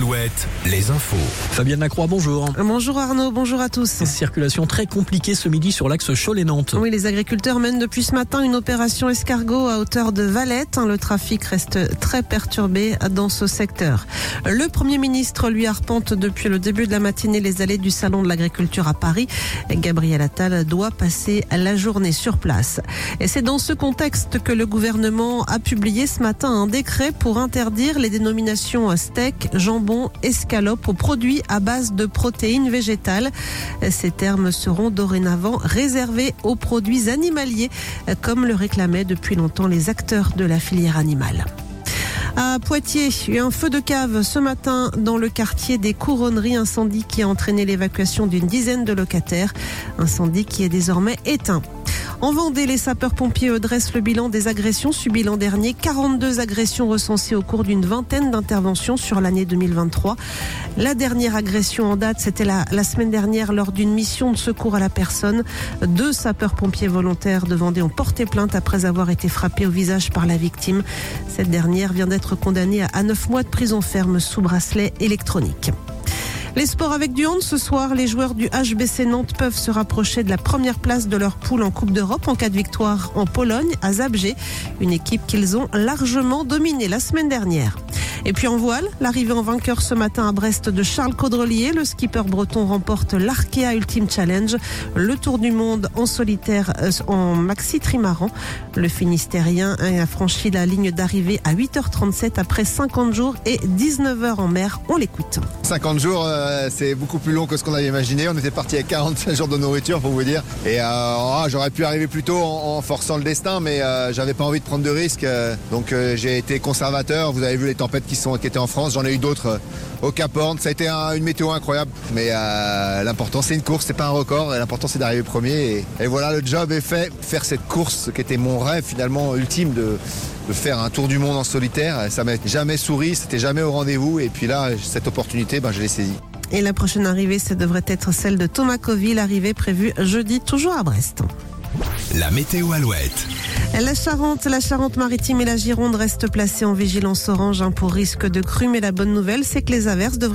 Alouette, les infos. Fabienne Lacroix, bonjour. Bonjour Arnaud, bonjour à tous. Circulation très compliquée ce midi sur l'axe Cholet-Nantes. Oui, les agriculteurs mènent depuis ce matin une opération escargot à hauteur de Valette. Le trafic reste très perturbé dans ce secteur. Le Premier ministre lui arpente depuis le début de la matinée les allées du Salon de l'agriculture à Paris. Gabriel Attal doit passer la journée sur place. Et c'est dans ce contexte que le gouvernement a publié ce matin un décret pour interdire les dénominations steak, jambon, escalope aux produits à base de protéines végétales. Ces termes seront dorénavant réservés aux produits animaliers, comme le réclamaient depuis longtemps les acteurs de la filière animale. À Poitiers, il y a un feu de cave ce matin dans le quartier des Couronneries, incendie qui a entraîné l'évacuation d'une dizaine de locataires, incendie qui est désormais éteint. En Vendée, les sapeurs-pompiers dressent le bilan des agressions subies l'an dernier. 42 agressions recensées au cours d'une vingtaine d'interventions sur l'année 2023. La dernière agression en date, c'était la, semaine dernière lors d'une mission de secours à la personne. Deux sapeurs-pompiers volontaires de Vendée ont porté plainte après avoir été frappés au visage par la victime. Cette dernière vient d'être condamnée à 9 mois de prison ferme sous bracelet électronique. Les sports avec du hand ce soir, les joueurs du HBC Nantes peuvent se rapprocher de la première place de leur poule en Coupe d'Europe en cas de victoire en Pologne à Zabrze, une équipe qu'ils ont largement dominée la semaine dernière. Et puis en voile, l'arrivée en vainqueur ce matin à Brest de Charles Caudrelier, le skipper breton remporte l'Arkea Ultimate Challenge, le tour du monde en solitaire euh, en maxi trimaran. Le Finistérien a franchi la ligne d'arrivée à 8h37 après 50 jours et 19 heures en mer. On l'écoute. 50 jours, euh, c'est beaucoup plus long que ce qu'on avait imaginé. On était parti à 45 jours de nourriture pour vous dire. Et euh, oh, j'aurais pu arriver plus tôt en, forçant le destin, mais euh, j'avais pas envie de prendre de risques. donc j'ai été conservateur. Vous avez vu les tempêtes qui, sont, qui étaient en France. J'en ai eu d'autres euh, au Cap Horn. Ça a été un- une météo incroyable. Mais euh, l'important, c'est une course, c'est pas un record. L'important, c'est d'arriver premier. Et, voilà, le job est fait. Faire cette course qui était mon rêve finalement ultime de, faire un tour du monde en solitaire. Ça m'a jamais souri, c'était jamais au rendez-vous. Et puis là, cette opportunité, ben, je l'ai saisie. Et la prochaine arrivée, ça devrait être celle de Thomas Coville, arrivée prévue jeudi, toujours à Brest. La météo Alouette. La Charente, la Charente-Maritime et la Gironde restent placées en vigilance orange hein, pour risque de crue. Mais la bonne nouvelle, c'est que les averses devraient